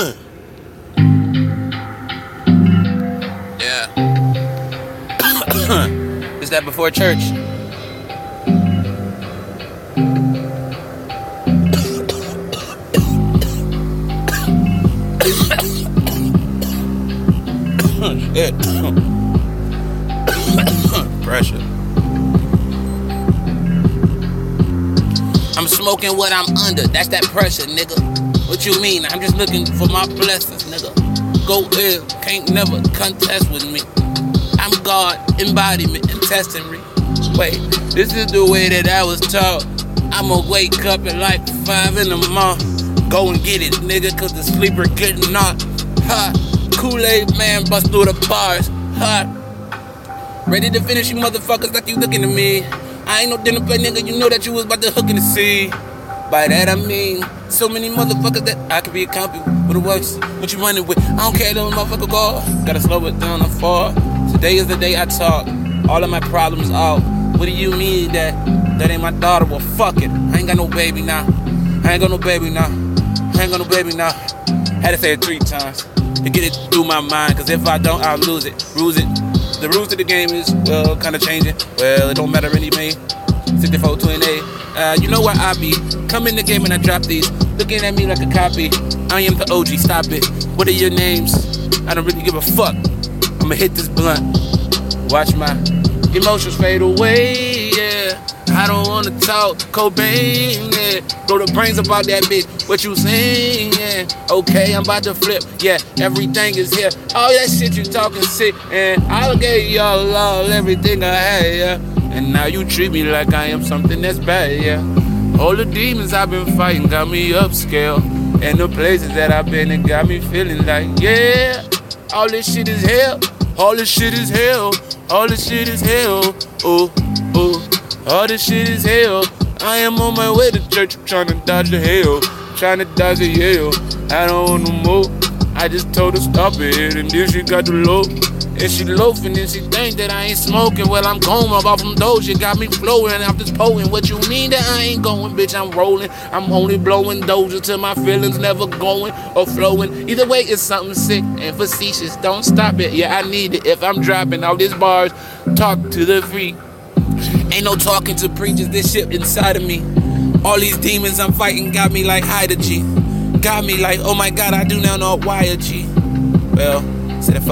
yeah. Is that before church? Pressure. I'm smoking what I'm under. That's that pressure, nigga. What you mean? I'm just looking for my blessings, nigga. Go ill, can't never contest with me. I'm God, embodiment, and testimony. Wait, this is the way that I was taught. I'ma wake up at like five in the morning. Go and get it, nigga, cause the sleeper getting knocked. Ha! Kool-Aid man bust through the bars. Ha! Ready to finish you motherfuckers like you looking at me. I ain't no dinner play nigga, you know that you was about to hook in the sea. By that I mean, so many motherfuckers that I could be a copy with the works. What you running with? I don't care, little motherfucker go. Gotta slow it down, I'm far. Today is the day I talk. All of my problems out. What do you mean that that ain't my daughter? Well, fuck it. I ain't got no baby now. I ain't got no baby now. I ain't got no baby now. Had to say it three times to get it through my mind. Cause if I don't, I'll lose it, lose it. The rules to the game is, well, kinda changing. Well, it don't matter anyway. 64 28. Uh, you know where I be. Come in the game and I drop these. Looking at me like a copy. I am the OG, stop it. What are your names? I don't really give a fuck. I'ma hit this blunt. Watch my emotions fade away, yeah. I don't wanna talk Cobain, yeah. Throw the brains about that bitch. What you saying. Okay, I'm about to flip, yeah. Everything is here. All that shit you talking sick, and I'll give y'all all everything I had, yeah. And now you treat me like I am something that's bad, yeah. All the demons I've been fighting got me upscale. And the places that I've been, it got me feeling like, yeah. All this shit is hell. All this shit is hell. All this shit is hell. Oh, oh. All this shit is hell. I am on my way to church. I'm trying to dodge the hell. Trying to dodge the hell. I don't want no more. I just told her stop it. And then she got the low. And she loafing and she think that I ain't smoking. Well, I'm going up off from Doja. Got me flowing off this poem. What you mean that I ain't going, bitch? I'm rolling. I'm only blowing Doja till my feelings never going or flowing. Either way, it's something sick and facetious. Don't stop it. Yeah, I need it. If I'm dropping all these bars, talk to the freak. Ain't no talking to preachers. This shit inside of me. All these demons I'm fighting got me like Hyder G. Got me like, oh my god, I do now know why a G. Well, said if I